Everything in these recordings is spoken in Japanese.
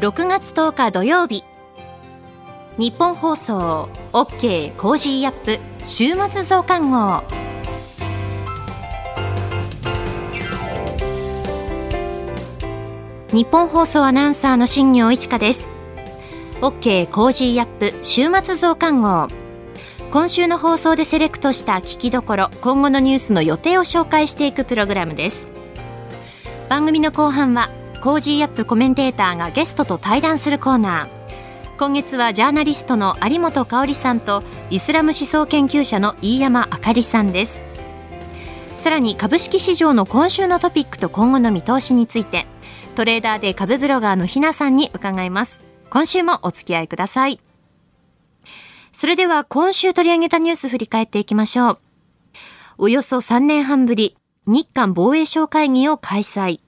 6月10日土曜日。日本放送 OK コージーアップ週末増刊号。ニッポン放送アナウンサーの新行市佳です。OK コージーアップ週末増刊号。今週の放送でセレクトした聞きどころ今後のニュースの予定を紹介していくプログラムです。番組の後半は Cozy up コメンテーターがゲストと対談するコーナー今月はジャーナリストの有本香さんとイスラム思想研究者の飯山あかりさんですさらに株式市場の今週のトピックと今後の見通しについてトレーダーで株ブロガーのひなさんに伺います。今週もお付き合いください。それでは今週取り上げたニュース振り返っていきましょう。およそ3年半ぶり、日韓防衛省会議を開催。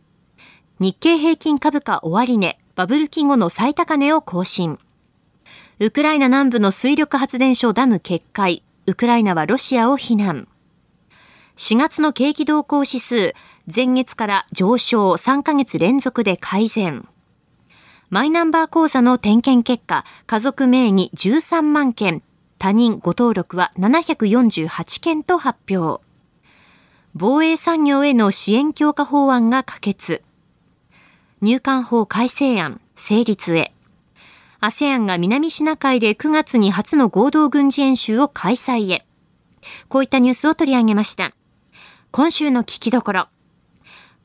日経平均株価終値、バブル期後の最高値を更新。ウクライナ南部の水力発電所ダム決壊。ウクライナはロシアを非難。4月の景気動向指数、前月から上昇3ヶ月連続で改善。マイナンバー口座の点検結果、家族名義13万件、他人ご登録は748件と発表。防衛産業への支援強化法案が可決。入管法改正案成立へ。ASEAN が南シナ海で9月に初の合同軍事演習を開催へ。こういったニュースを取り上げました。今週の聞きどころ。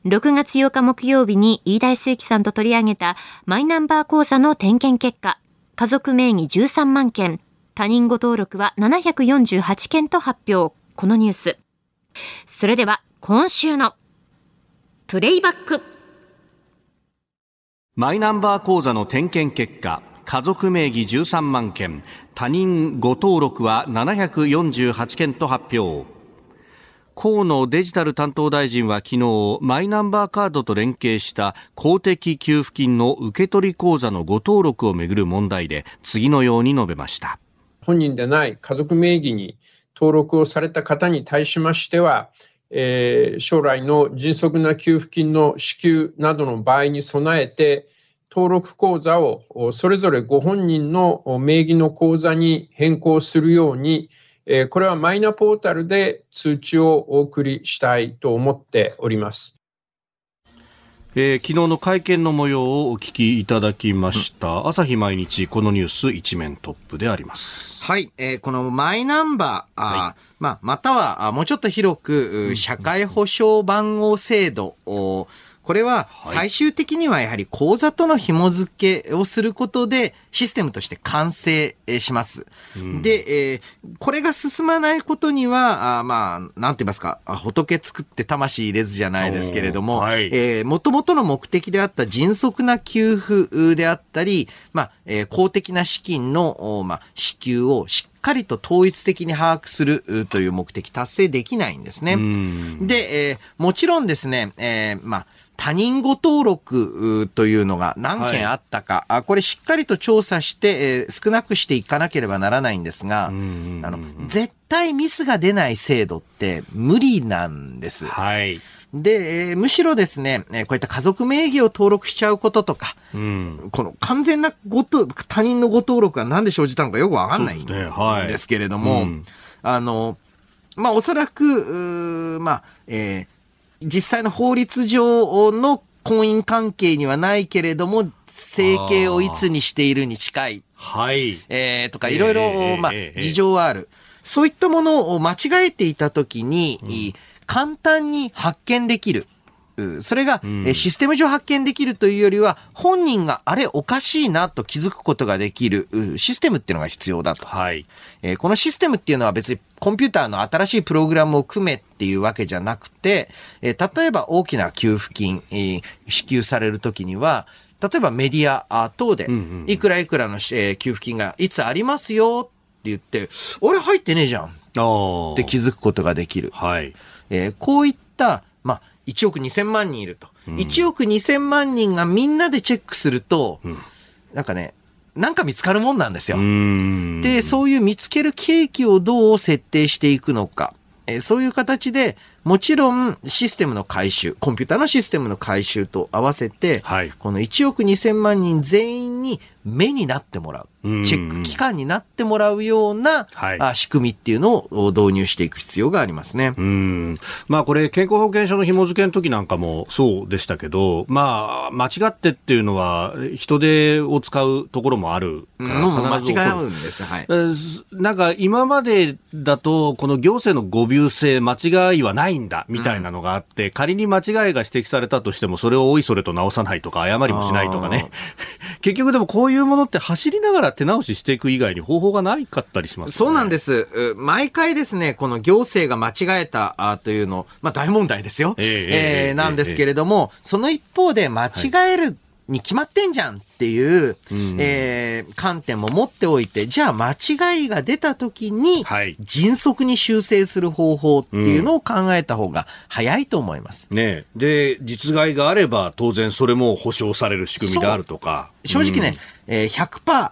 6月8日木曜日に飯田康之さんと取り上げたマイナンバー口座の点検結果、家族名義13万件、他人ご登録は748件と発表。このニュース。それでは今週のプレイバック。マイナンバー口座の点検結果、家族名義13万件、他人ご登録は748件と発表。河野デジタル担当大臣は昨日マイナンバーカードと連携した公的給付金の受取口座のご登録をめぐる問題で次のように述べました本人でない家族名義に登録をされた方に対しましては、えー、将来の迅速な給付金の支給などの場合に備えて登録口座をそれぞれご本人の名義の口座に変更するようにこれはマイナポータルで通知をお送りしたいと思っております。えー、昨日の会見の模様をお聞きいただきました。うん、朝日毎日このニュース一面トップであります。はい、えー、このマイナンバー、はい、まあ、またはもうちょっと広く、社会保障番号制度を、これは最終的にはやはり口座との紐付けをすることでシステムとして完成します。うん、で、えー、これが進まないことには、あまあ、なんて言いますか、仏作って魂入れずじゃないですけれども、はい、えー、元々の目的であった迅速な給付であったり、まあ、えー、公的な資金の、まあ、支給をしっかりと統一的に把握するという目的達成できないんですね。で、えー、もちろんですね、えー、まあ、他人ご登録というのが何件あったか、はい、これしっかりと調査して、えー、少なくしていかなければならないんですが、あの、絶対ミスが出ない制度って無理なんです。はい。で、えー、むしろですね、えー、こういった家族名義を登録しちゃうこととか、うん、この完全なごと、他人のご登録は何で生じたのかよくわかんないんですけれども、ねはい。うん、あの、まあ、おそらく、まあ、えー、実際の法律上の婚姻関係にはないけれども、生計をいつにしているに近い。はい。えー、とか、いろいろ、まあ、事情はある。そういったものを間違えていたときに、うん、簡単に発見できる。それが、うん、システム上発見できるというよりは、本人があれおかしいなと気づくことができるシステムっていうのが必要だと。はい。えー、このシステムっていうのは別にコンピューターの新しいプログラムを組めっていうわけじゃなくて、えー、例えば大きな給付金、えー、支給されるときには、例えばメディア等で、いくらいくらの、えー、給付金がいつありますよって言って、俺入ってねえじゃんって気づくことができる。はい。えー、こういった、まあ、1億2000万人いると。うん、1億2000万人がみんなでチェックすると、うん、なんかね、なんか見つかるもんなんですよ。で、そういう見つける契機をどう設定していくのか。えそういう形で、もちろんシステムの回収、コンピューターのシステムの回収と合わせて、はいこの1億2000万人全員に目になってもらう。うんチェック機関になってもらうような、は仕組みっていうのを導入していく必要がありますね。うん。まあこれ、健康保険証の紐付けの時なんかもそうでしたけど、まあ、間違ってっていうのは、人手を使うところもあるから、のも間違うんです。はいえ。ーなんか今までだと、この行政の誤謬性、間違いはないんだ、みたいなのがあって、仮に間違いが指摘されたとしても、それをおいそれと直さないとか、誤りもしないとかね。結局でもこういうものって走りながら手直ししていく以外に方法がないかったりします、ね、そうなんです。う毎回ですね、この行政が間違えたあというの、まあ大問題ですよ。ええええええなんですけれども、その一方で間違えるに決まってんじゃんっていう、うん。えー観点も持っておいて、じゃあ間違いが出た時にはい、迅速に修正する方法っていうのを考えた方が早いと思います。ねで、実害があれば、当然それも保証される仕組みであるとか。正直ね、えー100%、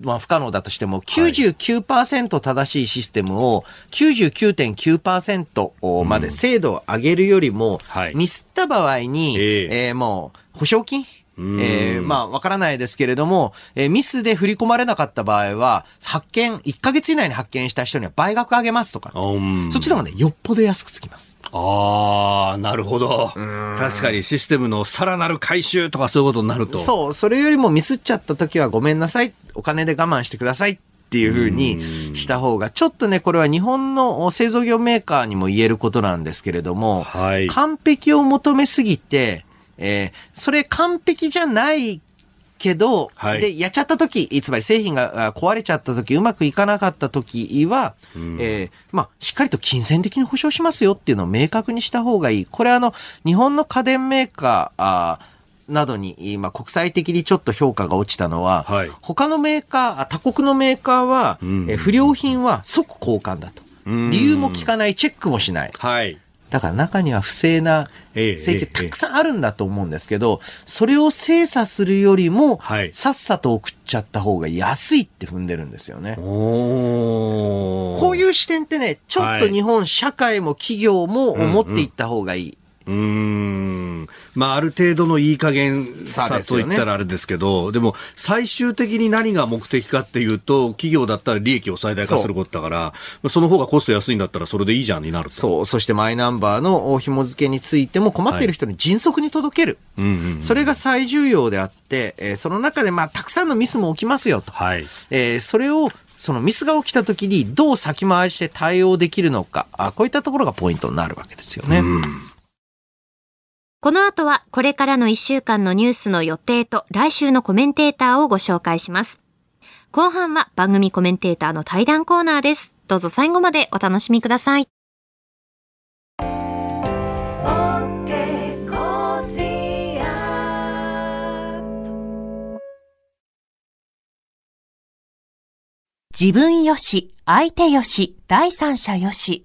まあ、不可能だとしても、99%正しいシステムを99.9%まで精度を上げるよりも、はい。ミスった場合に、ええ。えーもう、保証金うんえーまあ、わからないですけれども、えーミスで振り込まれなかった場合は、発見、1ヶ月以内に発見した人には倍額上げますとか、うんそっちの方がね、よっぽど安くつきます。ああ、なるほど。確かにシステムのさらなる回収とかそういうことになると。そう、それよりもミスっちゃった時はごめんなさい、お金で我慢してくださいっていう風にした方が、ちょっとね、これは日本の製造業メーカーにも言えることなんですけれども、はい。完璧を求めすぎて、えーそれ完璧じゃないけど、はいで、やっちゃった時、つまり製品があ壊れちゃった時、うまくいかなかった時は、えーまあ、しっかりと金銭的に保証しますよっていうのを明確にした方がいい。これあの、日本の家電メーカー、あーなどに、今、国際的にちょっと評価が落ちたのは、はい他のメーカー、あ他国のメーカーは、んえー不良品は即交換だと。うん理由も聞かない、チェックもしない。はい。だから中には不正なええ請求たくさんあるんだと思うんですけど、それを精査するよりも、はいさっさと送っちゃった方が安いって踏んでるんですよね。おこういう視点ってね、ちょっと日本社会も企業も持っていった方がいい。うーん。まあ、ある程度のいい加減さとですよね言ったらあれですけど、でも、最終的に何が目的かっていうと、企業だったら利益を最大化することだから、まあその方がコスト安いんだったらそれでいいじゃんになると。そう。そしてマイナンバーの紐付けについても困っている人に迅速に届ける。うんうんうん。それが最重要であって、えーその中でまあたくさんのミスも起きますよと。はい。えーそれを、そのミスが起きた時にどう先回りして対応できるのか、あこういったところがポイントになるわけですよね。この後はこれからの1週間のニュースの予定と来週のコメンテーターをご紹介します。後半は番組コメンテーターの対談コーナーです。どうぞ最後までお楽しみください。自分よし、相手よし、第三者よし。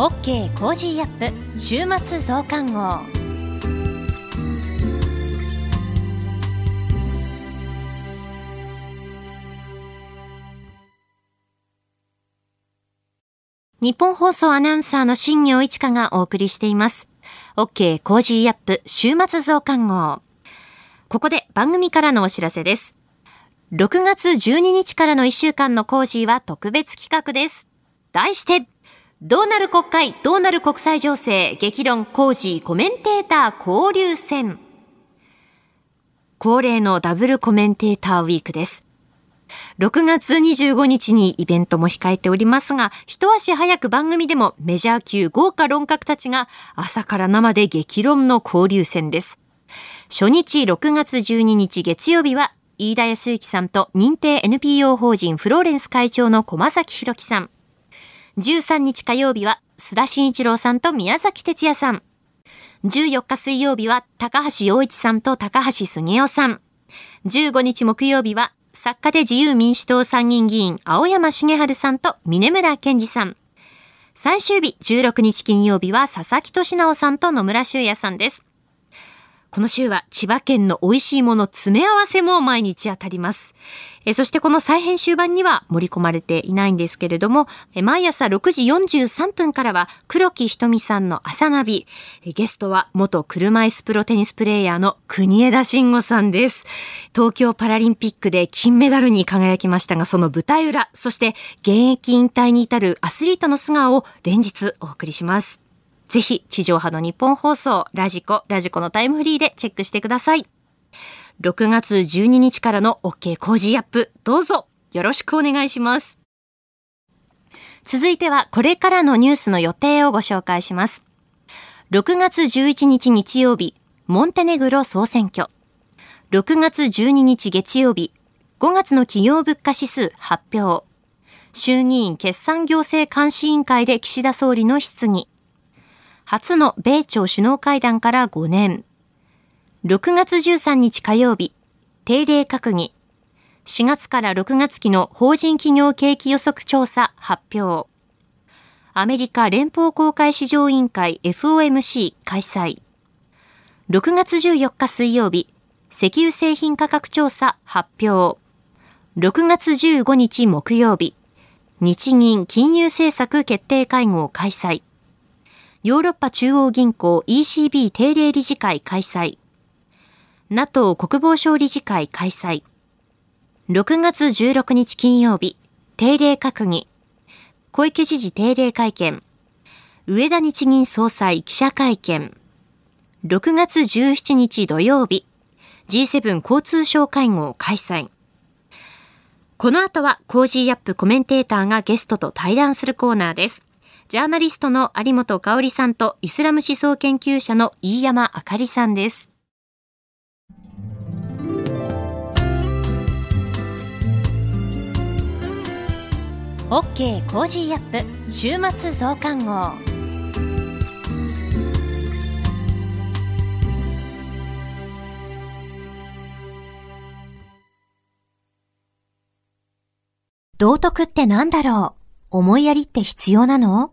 OK コージーアップ週末増刊号。ニッポン放送アナウンサーの新行市佳がお送りしています。OK コージーアップ週末増刊号。ここで番組からのお知らせです。6月12日からの1週間の Cozy は特別企画です。題して、どうなる国会、どうなる国際情勢、激論工事コメンテーター交流戦。恒例のダブルコメンテーターウィークです。6月25日にイベントも控えておりますが、一足早く番組でもメジャー級豪華論客たちが朝から生で激論の交流戦です。初日6月12日月曜日は飯田康之さんと認定 NPO 法人フローレンス会長の駒崎弘樹さん。13日火曜日は須田慎一郎さんと宮崎哲也さん。14日水曜日は高橋洋一さんと高橋杉雄さん。15日木曜日は作家で自由民主党参議院議員青山茂春さんと峰村健二さん。最終日16日金曜日は佐々木俊直さんと野村修也さんです。この週は千葉県の美味しいもの詰め合わせも毎日当たります。えそしてこの再編集版には盛り込まれていないんですけれども、え毎朝6時43分からは黒木ひとみさんの朝ナビ。えゲストは元車椅子プロテニスプレーヤーの国枝慎吾さんです。東京パラリンピックで金メダルに輝きましたが、その舞台裏、そして現役引退に至るアスリートの素顔を連日お送りします。ぜひ地上波の日本放送、ラジコ、ラジコのタイムフリーでチェックしてください。6月12日からの OK 工事アップ、どうぞよろしくお願いします。続いてはこれからのニュースの予定をご紹介します。6月11日日曜日、モンテネグロ総選挙。6月12日月曜日、5月の企業物価指数発表。衆議院決算行政監視委員会で岸田総理の質疑。初の米朝首脳会談から5年。6月13日火曜日、定例閣議。4月から6月期の法人企業景気予測調査発表。アメリカ連邦公開市場委員会 FOMC 開催。6月14日水曜日、石油製品価格調査発表。6月15日木曜日、日銀金融政策決定会合開催。ヨーロッパ中央銀行 ECB 定例理事会開催。NATO 国防相理事会開催。6月16日金曜日、定例閣議。小池知事定例会見。上田日銀総裁記者会見。6月17日土曜日、G7 交通相会合開催。この後は Cozy up コメンテーターがゲストと対談するコーナーです。ジャーナリストの有本香さんとイスラム思想研究者の飯山あかりさんです。 OK Cozy up 週末増刊号。道徳って何だろう？思いやりって必要なの？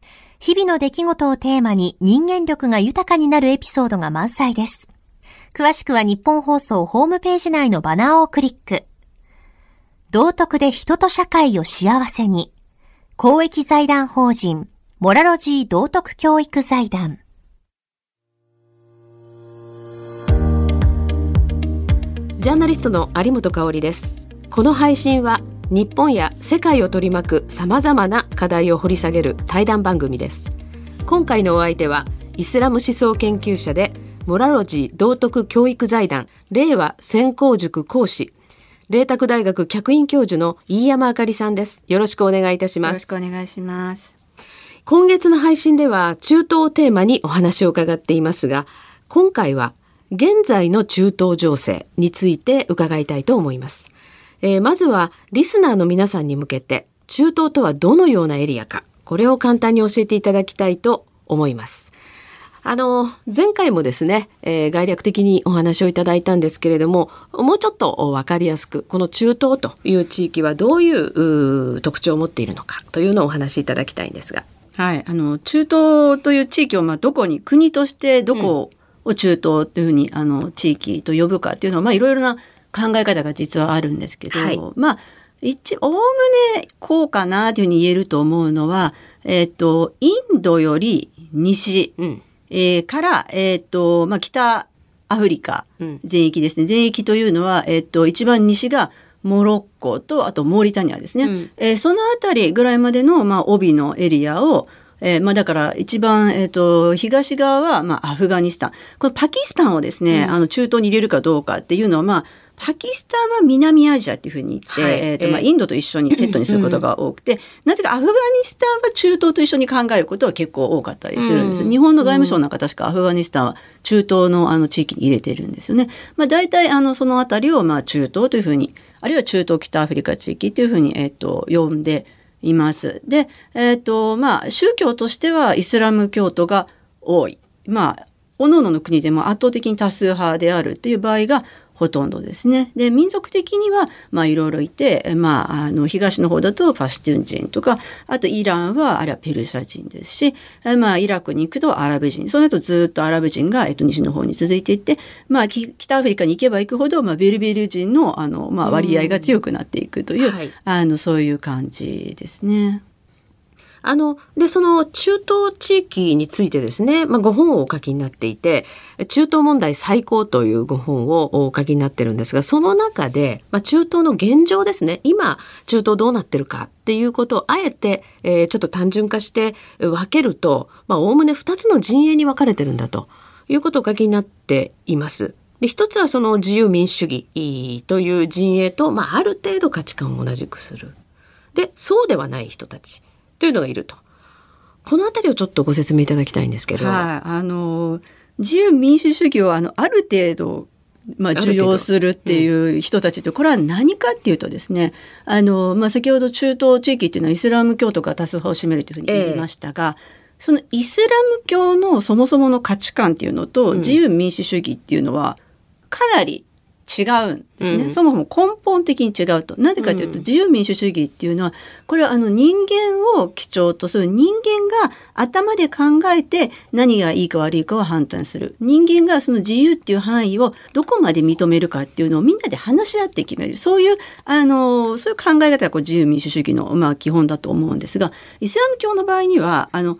日々の出来事をテーマに人間力が豊かになるエピソードが満載です。詳しくは日本放送ホームページ内のバナーをクリック。道徳で人と社会を幸せに。公益財団法人、モラロジー道徳教育財団。ジャーナリストの有本香里です。この配信は日本や世界を取り巻く様々な課題を掘り下げる対談番組です。今回のお相手はイスラム思想研究者でモラロジー道徳教育財団令和専攻塾講師麗澤大学客員教授の飯山あかりさんです。よろしくお願いいたします。よろしくお願いします。今月の配信では中東をテーマにお話を伺っていますが今回は現在の中東情勢について伺いたいと思いますえー、まずはリスナーの皆さんに向けて中東とはどのようなエリアかこれを簡単に教えていただきたいと思います。あの前回もですね、えー、概略的にお話をいただいたんですけれどももうちょっと分かりやすくこの中東という地域はどういう特徴を持っているのかというのをお話しいただきたいんですが。はい、あの中東という地域をまあどこに国としてどこをを中東というふうにあの地域と呼ぶかっていうのは、まあ、いろいろな考え方が実はあるんですけど、はいまあ一おおむねこうかなというふうに言えると思うのは、えっ、とインドより西、うんえーから、えっ、と、まあ、北アフリカうん全域ですね。全域というのは、えっ、と、一番西がモロッコと、あとモーリタニアですね。うんえーそのあたりぐらいまでの、まあ、帯のエリアを、えーまあ、だから一番、えっ、と、東側は、まあ、アフガニスタン。このパキスタンをですね、あの、中東に入れるかどうかっていうのは、まあ、パキスタンは南アジアっていうふうに言って、はいえっ、と、まあ、ええインドと一緒にセットにすることが多くて、なぜかアフガニスタンは中東と一緒に考えることは結構多かったりするんです。うん日本の外務省なんか確かアフガニスタンは中東のあの地域に入れてるんですよね。まあ大体あのそのあたりをまあ中東というふうに、あるいは中東北アフリカ地域というふうにえっと呼んでいます。で、えっとまあ宗教としてはイスラム教徒が多い。まあ各々の国でも圧倒的に多数派であるという場合がほとんどですね。で民族的にはまあいろいろいて、まあ、あの東の方だとパシュトゥン人とかあとイランはあれはペルシャ人ですし、えまあ、イラクに行くとアラブ人その後ずっとアラブ人が、えっと、西の方に続いていって、まあ、き北アフリカに行けば行くほど、まあ、ベルベル人のあの、まあ、割合が強くなっていくという、はいあのそういう感じですね。あの、で、その中東地域についてですね、まあ、ご本をお書きになっていて、中東問題最高というご本をお書きになってるんですが、その中で、まあ、中東の現状ですね、今、中東どうなってるかっていうことをあえて、えーちょっと単純化して分けると、まあ、おおむね2つの陣営に分かれてるんだということをお書きになっています。で一つはその自由民主主義という陣営と、まあ、ある程度価値観を同じくする。で、そうではない人たちというのがいると。このあたりをちょっとご説明いただきたいんですけど。はい、あの自由民主主義をあのある程度まあ、受容するっていう人たちってこれは何かっていうとですねあの、まあ、先ほど中東地域っていうのはイスラム教徒が多数派を占めるというふうに言いましたが、そのイスラム教のそもそもの価値観っていうのと、うん。自由民主主義っていうのはかなり違うんですね、うん。そもそも根本的に違うと。なぜかというと、うん。自由民主主義っていうのはこれはあの人間を基調とする人間が頭で考えて何がいいか悪いかを判断する。人間がその自由っていう範囲をどこまで認めるかっていうのをみんなで話し合って決める。そういうあのそういう考え方がこう自由民主主義の、まあ、基本だと思うんですがイスラム教の場合にはあの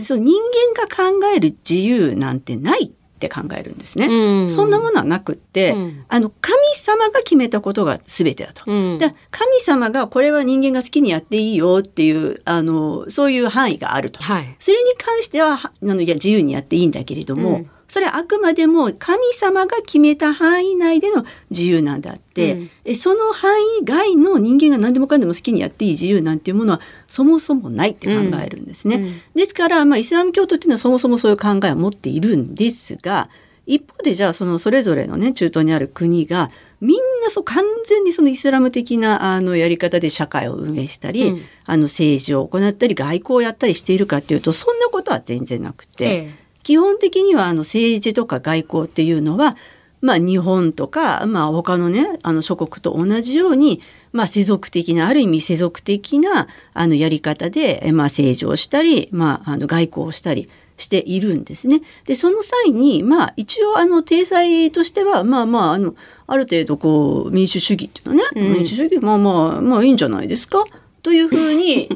その人間が考える自由なんてないって考えるんですね。うんそんなものはなくって、うんあの神様が決めたことが全てだと。うんで神様がこれは人間が好きにやっていいよっていうあのそういう範囲があると。はい。それに関してははあのいや自由にやっていいんだけれども、うんそれはあくまでも神様が決めた範囲内での自由なんだって、うん。えその範囲外の人間が何でもかんでも好きにやっていい自由なんていうものはそもそもないって考えるんですね。うん。ですから、まあ、イスラム教徒っていうのはそもそもそういう考えを持っているんですが一方でじゃあそのそれぞれのね中東にある国がみんなそう完全にそのイスラム的なあのやり方で社会を運営したり、うん。あの政治を行ったり外交をやったりしているかっていうとそんなことは全然なくて、ええ基本的にはあの政治とか外交っていうのは、まあ、日本とか、まあ、他のねあの諸国と同じように、まあ、世俗的なある意味世俗的なあのやり方で、えまあ、政治をしたり、まあ、あの外交をしたりしているんですね。でその際に、まあ、一応あの体裁としてはまあまああのある程度こう民主主義っていうのはね、うん。民主主義まあまあまあいいんじゃないですか？というふうに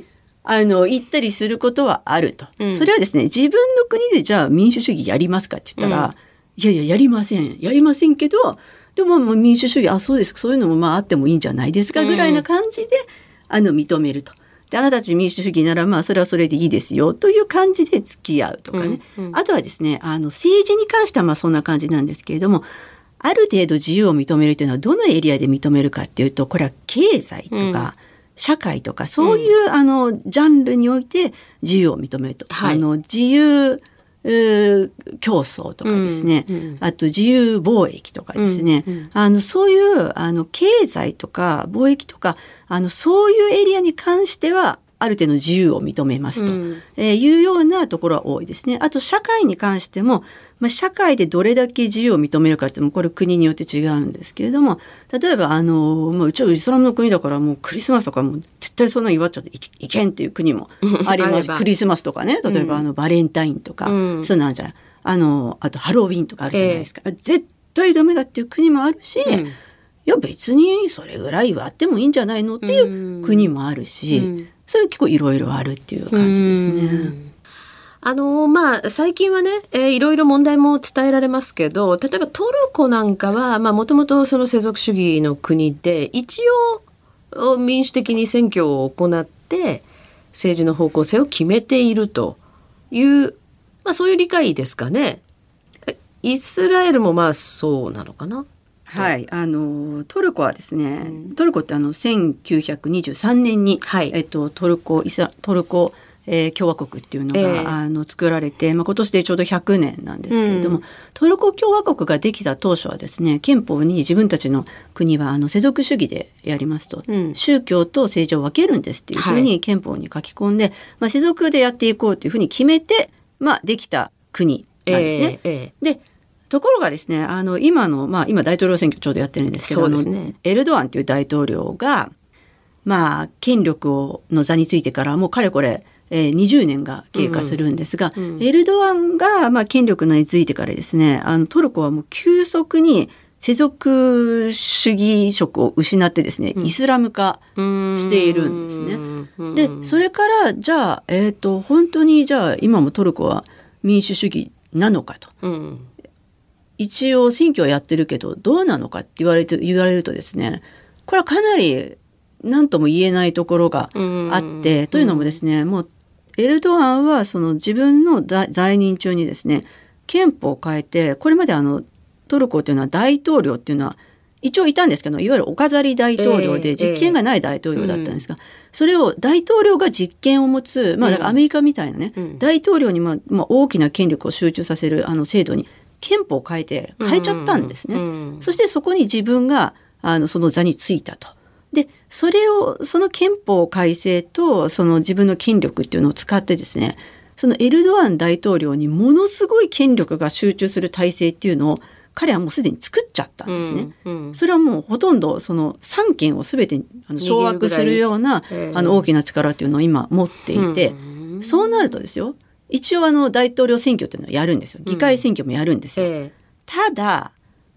あの言ったりすることはあると、うん。それはですね自分の国でじゃあ民主主義やりますかって言ったら、いやいややりません。やりませんけどでもまあ民主主義あそうです。そういうのもまああってもいいんじゃないですかぐらいな感じで、あの認めると。であなたたち民主主義ならまあそれはそれでいいですよという感じで付き合うとかね、うんうん。あとはですねあの政治に関してはまあそんな感じなんですけれどもある程度自由を認めるというのはどのエリアで認めるかっていうとこれは経済とか、うん社会とかそういう、あのジャンルにおいて自由を認めると、はい。あの自由競争とかですね、うんうん。あと自由貿易とかですね、うんうん。あのそういうあの経済とか貿易とかあのそういうエリアに関してはある程度の自由を認めますと、いうようなところは多いですね。あと社会に関しても、まあ、社会でどれだけ自由を認めるかってもこれ国によって違うんですけれども例えばあの、まあ、うちはイスラムの国だからもうクリスマスとかもう絶対そんなの祝っちゃっていけんっていう国も あります。クリスマスとかね例えばあのバレンタインとか、うん。そうなんじゃないあのあとハロウィンとかあるじゃないですか、絶対ダメだっていう国もあるし、うん。いや別にそれぐらいはあってもいいんじゃないのっていう国もあるし、うん。そういう結構いろいろあるっていう感じですね。うんあのまあ最近はね、えーいろいろ問題も伝えられますけど例えばトルコなんかはもともとその世俗主義の国で一応お民主的に選挙を行って政治の方向性を決めているという、まあ、そういう理解ですかね。えイスラエルもまあそうなのかな。はい、あのトルコはですね、トルコってあの1923年に、はいえっとトルコイスラトルコ、えー共和国っていうのが、ええ。あの作られて、まあ今年でちょうど100年なんですけれども、うん。トルコ共和国ができた当初はですね、憲法に自分たちの国はあの世俗主義でやりますと、うん。宗教と政治を分けるんですっていうふうはに憲法に書き込んで、まあ世俗でやっていこうというふうに決めて、まあできた国なんですね。えーえでところがですねあの今の、まあ、今大統領選挙ちょうどやってるんですけどすね。エルドアンという大統領が、まあ、権力をの座についてからもうかれこれ、えー20年が経過するんですが、うんうんエルドアンが、まあ、権力についてからですねあのトルコはもう急速に世俗主義色を失ってですね、イスラム化ーしているんですね。うん。でそれからじゃあ、えー、と本当にじゃあ今もトルコは民主主義なのかと。うん。一応選挙はやってるけどどうなのかって言われて言われるとですねこれはかなり何とも言えないところがあって、というのもですねもうエルドアンはその自分の在在任中にですね憲法を変えてこれまであのトルコというのは大統領っていうのは一応いたんですけどいわゆるお飾り大統領ええで実権がない大統領だったんですが、それを大統領が実権を持つ、まあ、だからアメリカみたいなね、うん。大統領にまあ、まあ、大きな権力を集中させるあの制度に憲法を変えて変えちゃったんですね。うん。そしてそこに自分があのその座についたと。でそれをその憲法改正とその自分の権力っていうのを使ってですねそのエルドアン大統領にものすごい権力が集中する体制っていうのを彼はもうすでに作っちゃったんですね。うんうん。それはもうほとんどその三権を全てあの掌握するような、ええ。あの大きな力っていうのを今持っていて、うんそうなるとですよ一応あの大統領選挙っていうのをやるんですよ。議会選挙もやるんですよ。え。ただ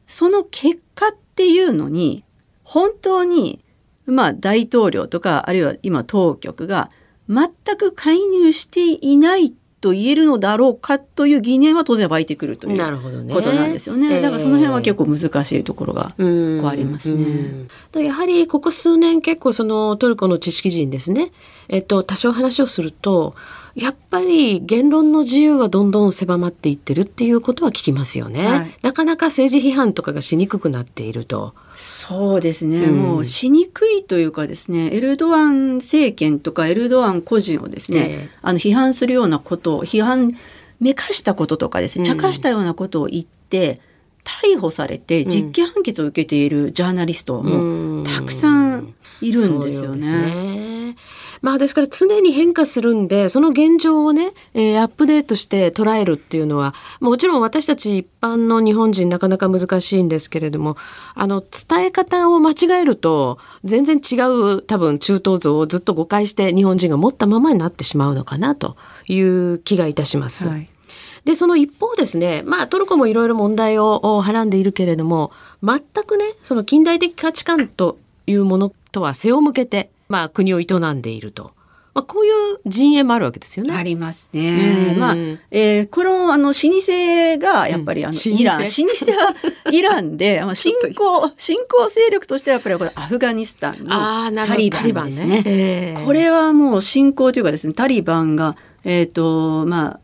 その結果っていうのに本当にまあ大統領とかあるいは今当局が全く介入していないと言えるのだろうかという疑念は当然湧いてくるということなんですよね。ええ。だからその辺は結構難しいところがうん。こうありますね。やはりここ数年結構そのトルコの知識人ですね、えっと、多少話をするとやっぱり言論の自由はどんどん狭まっていってるっていうことは聞きますよね、はい。なかなか政治批判とかがしにくくなっていると。そうですね、うん。もうしにくいというかですねエルドアン政権とかエルドアン個人をですね、ええ。あの批判するようなことを批判めかしたこととかですねうん。茶化したようなことを言って、逮捕されて実刑判決を受けているジャーナリストもたくさんいるんですよそうね。ねまあですから常に変化するんでその現状をね、えーアップデートして捉えるっていうのはもちろん私たち一般の日本人なかなか難しいんですけれどもあの伝え方を間違えると全然違う多分中東像をずっと誤解して日本人が持ったままになってしまうのかなという気がいたします。はいでその一方ですね、まあ、トルコもいろいろ問題をおはらんでいるけれども全くねその近代的価値観というものとは背を向けて、まあ、国を営んでいると、まあ、こういう陣営もあるわけですよね。ありますね。うん。まあ、えーこの、あの、老舗が、やっぱり、あの、イラン、老舗は イランで、まあ新興、新興勢力としては、やっぱりこれ、アフガニスタンのタリバンですね。ね。ええ。これはもう新興というかですね、タリバンが、えっ、と、まあ、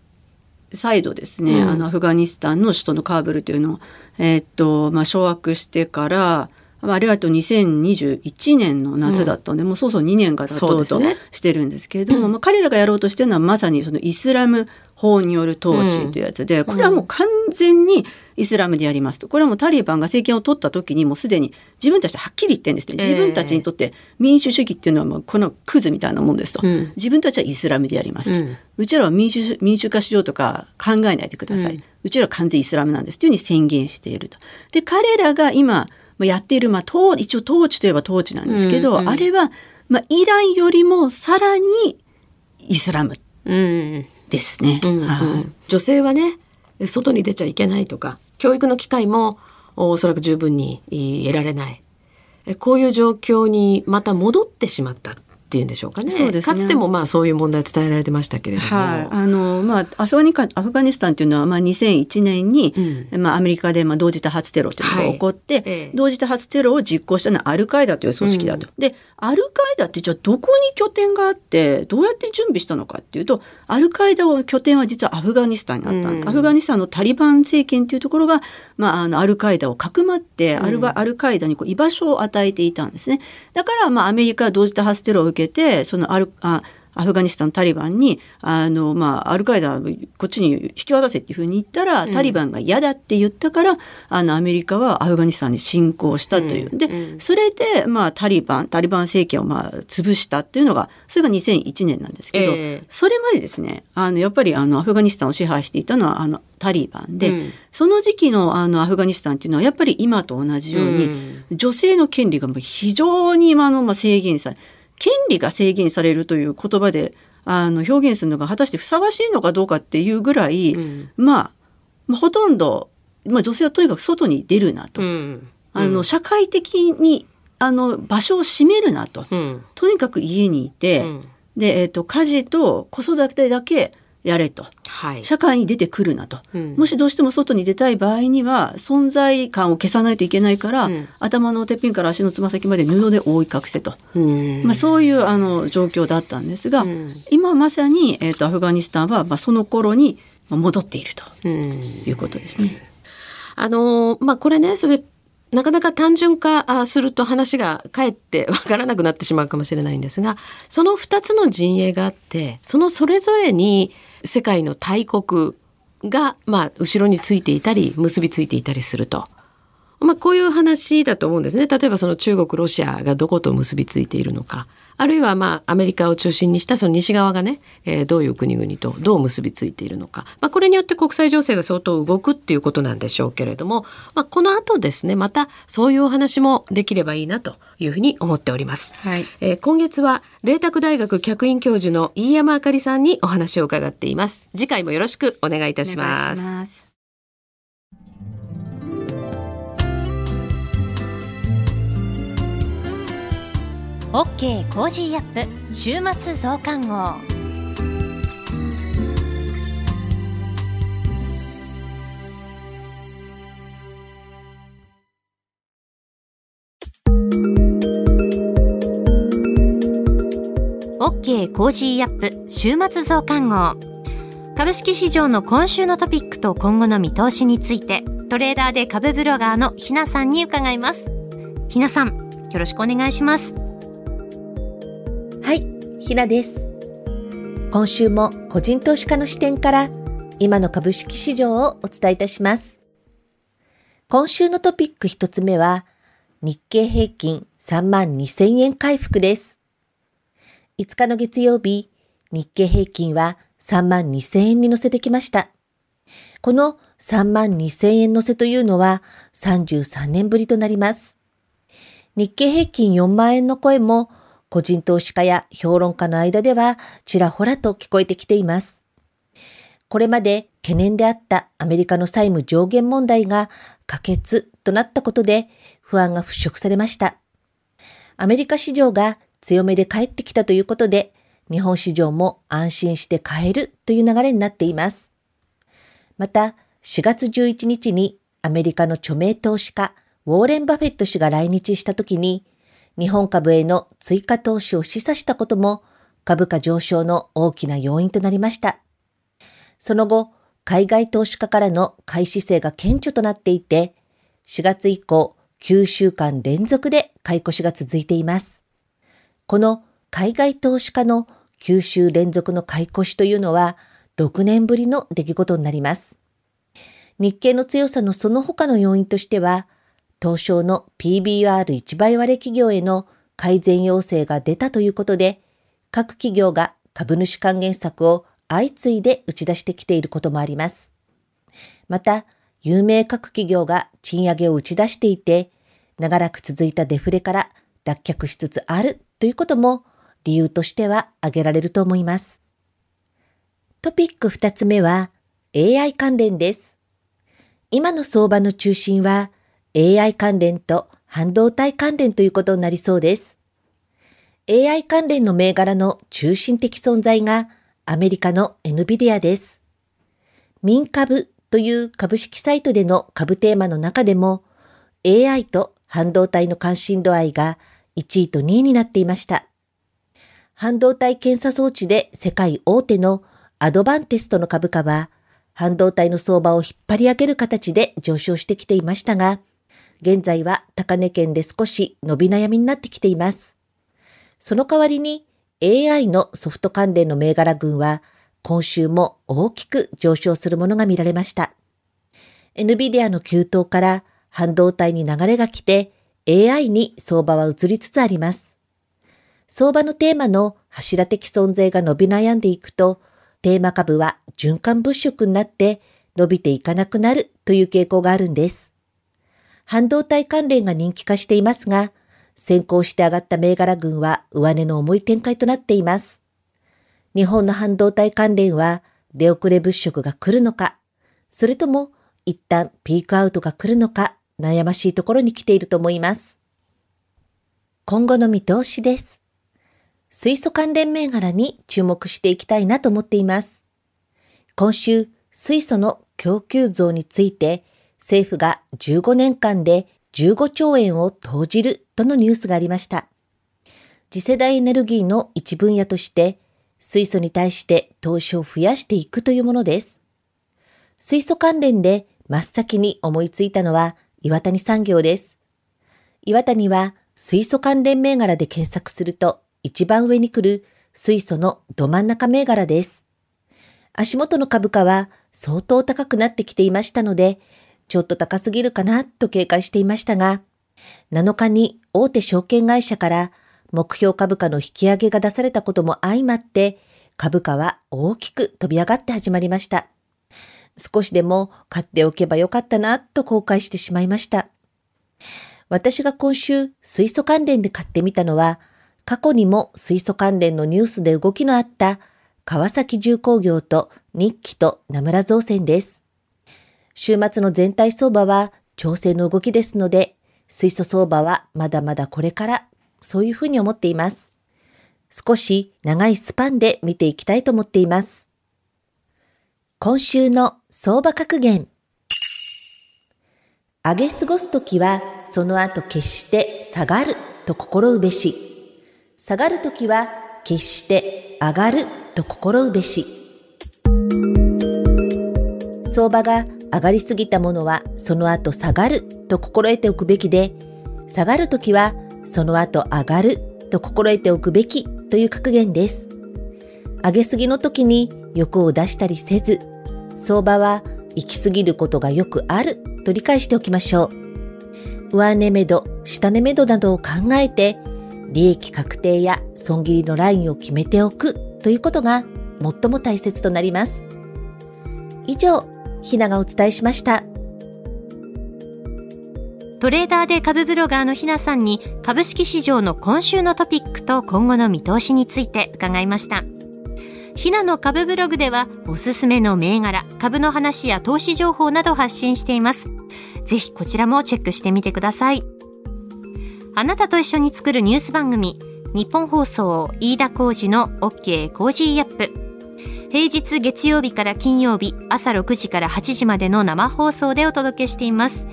再度ですね、うん。あの、アフガニスタンの首都のカーブルというのを、えっ、と、まあ、掌握してから、まああれはと2021年の夏だったので、もうそうそう2年が経とうとしてるんですけれども、まあ、彼らがやろうとしてるのはまさにそのイスラム法による統治というやつで、これはもう完全にイスラムでやりますと。これはもうタリバンが政権を取った時にもうすでに自分たちではっきり言ってるんですね。ええ。自分たちにとって民主主義っていうのはもうこのクズみたいなもんですと、うん。自分たちはイスラムでやりますと、ううんちらは民主民主化しようとか考えないでください、ううんちらは完全イスラムなんですというふうに宣言していると。で彼らが今まあやっている、まあ、統一応統治といえば統治なんですけど、うんうん。あれは、まあ、イランよりもさらにイスラムうん。ですね。うんうん。はい。女性はね外に出ちゃいけないとか、教育の機会もおそらく十分に得られない。こういう状況にまた戻ってしまった。っていうんでしょうかね。そうですね。かつてもまあそういう問題伝えられてましたけれども。はい、あのまあアフガニアフガニスタンというのはまあ2001年に、うん、まあアメリカでまあ同時多発テロというのが起こって、はい、同時多発テロを実行したのはアルカイダという組織だと。うん、でアルカイダってじゃあどこに拠点があってどうやって準備したのかっていうとアルカイダの拠点は実はアフガニスタンにあった、うん、アフガニスタンのタリバン政権というところが、まあ、あのアルカイダをかくまってアルバ、アルカイダにこう居場所を与えていたんですね。だからまあアメリカは同時多発テロを受けてそのアルあアフガニスタンタリバンにあの、まあ、アルカイダこっちに引き渡せっていうふうに言ったら、うん、タリバンが嫌だって言ったからあのアメリカはアフガニスタンに侵攻したという、うん、で、うん、それで、まあ、タリバンタリバン政権を、まあ、潰したっていうのがそれが2001年なんですけど、えー、それまでですねあのやっぱりあのアフガニスタンを支配していたのはあのタリバンで、その時期のあのアフガニスタンっていうのはやっぱり今と同じように、女性の権利が非常にあの、まあ、制限され権利が制限されるという言葉であの表現するのが果たしてふさわしいのかどうかっていうぐらい、うん、まあ、まあ、ほとんど、まあ、女性はとにかく外に出るなと、うん、あの社会的にあの場所を占めるなと、とにかく家にいて、で、えーと家事と子育てだけやれと、はい、社会に出てくるなと、うん、もしどうしても外に出たい場合には存在感を消さないといけないから、うん、頭のてっぺんから足のつま先まで布で覆い隠せと、まあ、そういうあの状況だったんですが、今まさに、えーと、アフガニスタンは、まあ、その頃に戻っていると。いうことですね。あのまあ、これねそれなかなか単純化すると話がかえってわからなくなってしまうかもしれないんですがその2つの陣営があってそのそれぞれに世界の大国が、まあ、後ろについていたり、結びついていたりすると。まあ、こういう話だと思うんですね。例えばその中国、ロシアがどこと結びついているのか。あるいはまあアメリカを中心にしたその西側がね、えー、どういう国々とどう結びついているのか、まあ、これによって国際情勢が相当動くっていうことなんでしょうけれども、まあ、この後ですねまたそういうお話もできればいいなというふうに思っております。はい、えー、今月は麗澤大学客員教授の飯山あかりさんにお話を伺っています。次回もよろしくお願いいたします。OK Cozy up 週末増刊号。 OK Cozy up 週末増刊号。株式市場の今週のトピックと今後の見通しについてトレーダーで株ブロガーのひなさんに伺います。ひなさんよろしくお願いします。ひなです。今週も個人投資家の視点から今の株式市場をお伝えいたします。今週のトピック一つ目は日経平均3万2000円回復です。5日の月曜日、日経平均は3万2000円に乗せてきました。この3万2000円乗せというのは33年ぶりとなります。日経平均4万円の声も個人投資家や評論家の間ではちらほらと聞こえてきています。これまで懸念であったアメリカの債務上限問題が可決となったことで不安が払拭されました。アメリカ市場が強めで帰ってきたということで、日本市場も安心して買えるという流れになっています。また、4月11日にアメリカの著名投資家、ウォーレン・バフェット氏が来日した時に、日本株への追加投資を示唆したことも株価上昇の大きな要因となりました。その後、海外投資家からの買い姿勢が顕著となっていて、4月以降、9週間連続で買い越しが続いています。この海外投資家の9週連続の買い越しというのは、6年ぶりの出来事になります。日経の強さのその他の要因としては、東証の PBR1 倍割れ企業への改善要請が出たということで、各企業が株主還元策を相次いで打ち出してきていることもあります。また、有名各企業が賃上げを打ち出していて、長らく続いたデフレから脱却しつつあるということも理由としては挙げられると思います。トピック二つ目は AI 関連です。今の相場の中心は AI 関連と半導体関連ということになりそうです。AI 関連の銘柄の中心的存在がアメリカの NVIDIA です。民株という株式サイトでの株テーマの中でも AI と半導体の関心度合いが1位と2位になっていました。半導体検査装置で世界大手のアドバンテストの株価は半導体の相場を引っ張り上げる形で上昇してきていましたが、現在は高値圏で少し伸び悩みになってきています。その代わりに AI のソフト関連の銘柄群は今週も大きく上昇するものが見られました。NVIDIA の急騰から半導体に流れが来て AI に相場は移りつつあります。相場のテーマの柱的存在が伸び悩んでいくと、テーマ株は循環物色になって伸びていかなくなるという傾向があるんです。半導体関連が人気化していますが、先行して上がった銘柄群は上値の重い展開となっています。日本の半導体関連は出遅れ物色が来るのか、それとも一旦ピークアウトが来るのか悩ましいところに来ていると思います。今後の見通しです。水素関連銘柄に注目していきたいなと思っています。今週、水素の供給増について政府が15年間で15兆円を投じるとのニュースがありました。次世代エネルギーの一分野として水素に対して投資を増やしていくというものです。水素関連で真っ先に思いついたのは岩谷産業です。岩谷は水素関連銘柄で検索すると一番上に来る水素のど真ん中銘柄です。足元の株価は相当高くなってきていましたので、ちょっと高すぎるかなと警戒していましたが、7日に大手証券会社から目標株価の引き上げが出されたことも相まって、株価は大きく飛び上がって始まりました。少しでも買っておけばよかったなと後悔してしまいました。私が今週水素関連で買ってみたのは、過去にも水素関連のニュースで動きのあった川崎重工業と日記と名村造船です。週末の全体相場は調整の動きですので、水素相場はまだまだこれからそういうふうに思っています。少し長いスパンで見ていきたいと思っています。今週の相場格言。上げ過ごすときはその後決して下がると心うべし。下がるときは決して上がると心うべし。相場が上がりすぎたものはその後下がると心得ておくべきで、下がるときはその後上がると心得ておくべきという格言です。上げすぎの時に欲を出したりせず、相場は行き過ぎることがよくあると理解しておきましょう。上値目処、下値目処などを考えて、利益確定や損切りのラインを決めておくということが最も大切となります。以上、ひながお伝えしました。トレーダーで株ブロガーのひなさんに株式市場の今週のトピックと今後の見通しについて伺いました。ひなの株ブログではおすすめの銘柄、株の話や投資情報など発信しています。ぜひこちらもチェックしてみてください。あなたと一緒に作るニュース番組、ニッポン放送飯田浩司の OK! Cozy up!。平日月曜日から金曜日朝6時から8時までの生放送でお届けしています。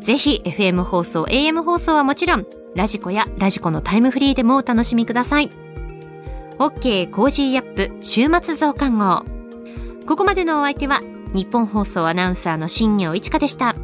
ぜひ FM 放送、AM 放送はもちろん、 radiko や radiko のタイムフリーでもお楽しみください。 OK! Cozy up! 週末増刊号。ここまでのお相手は、ニッポン放送アナウンサーの新行市佳でした。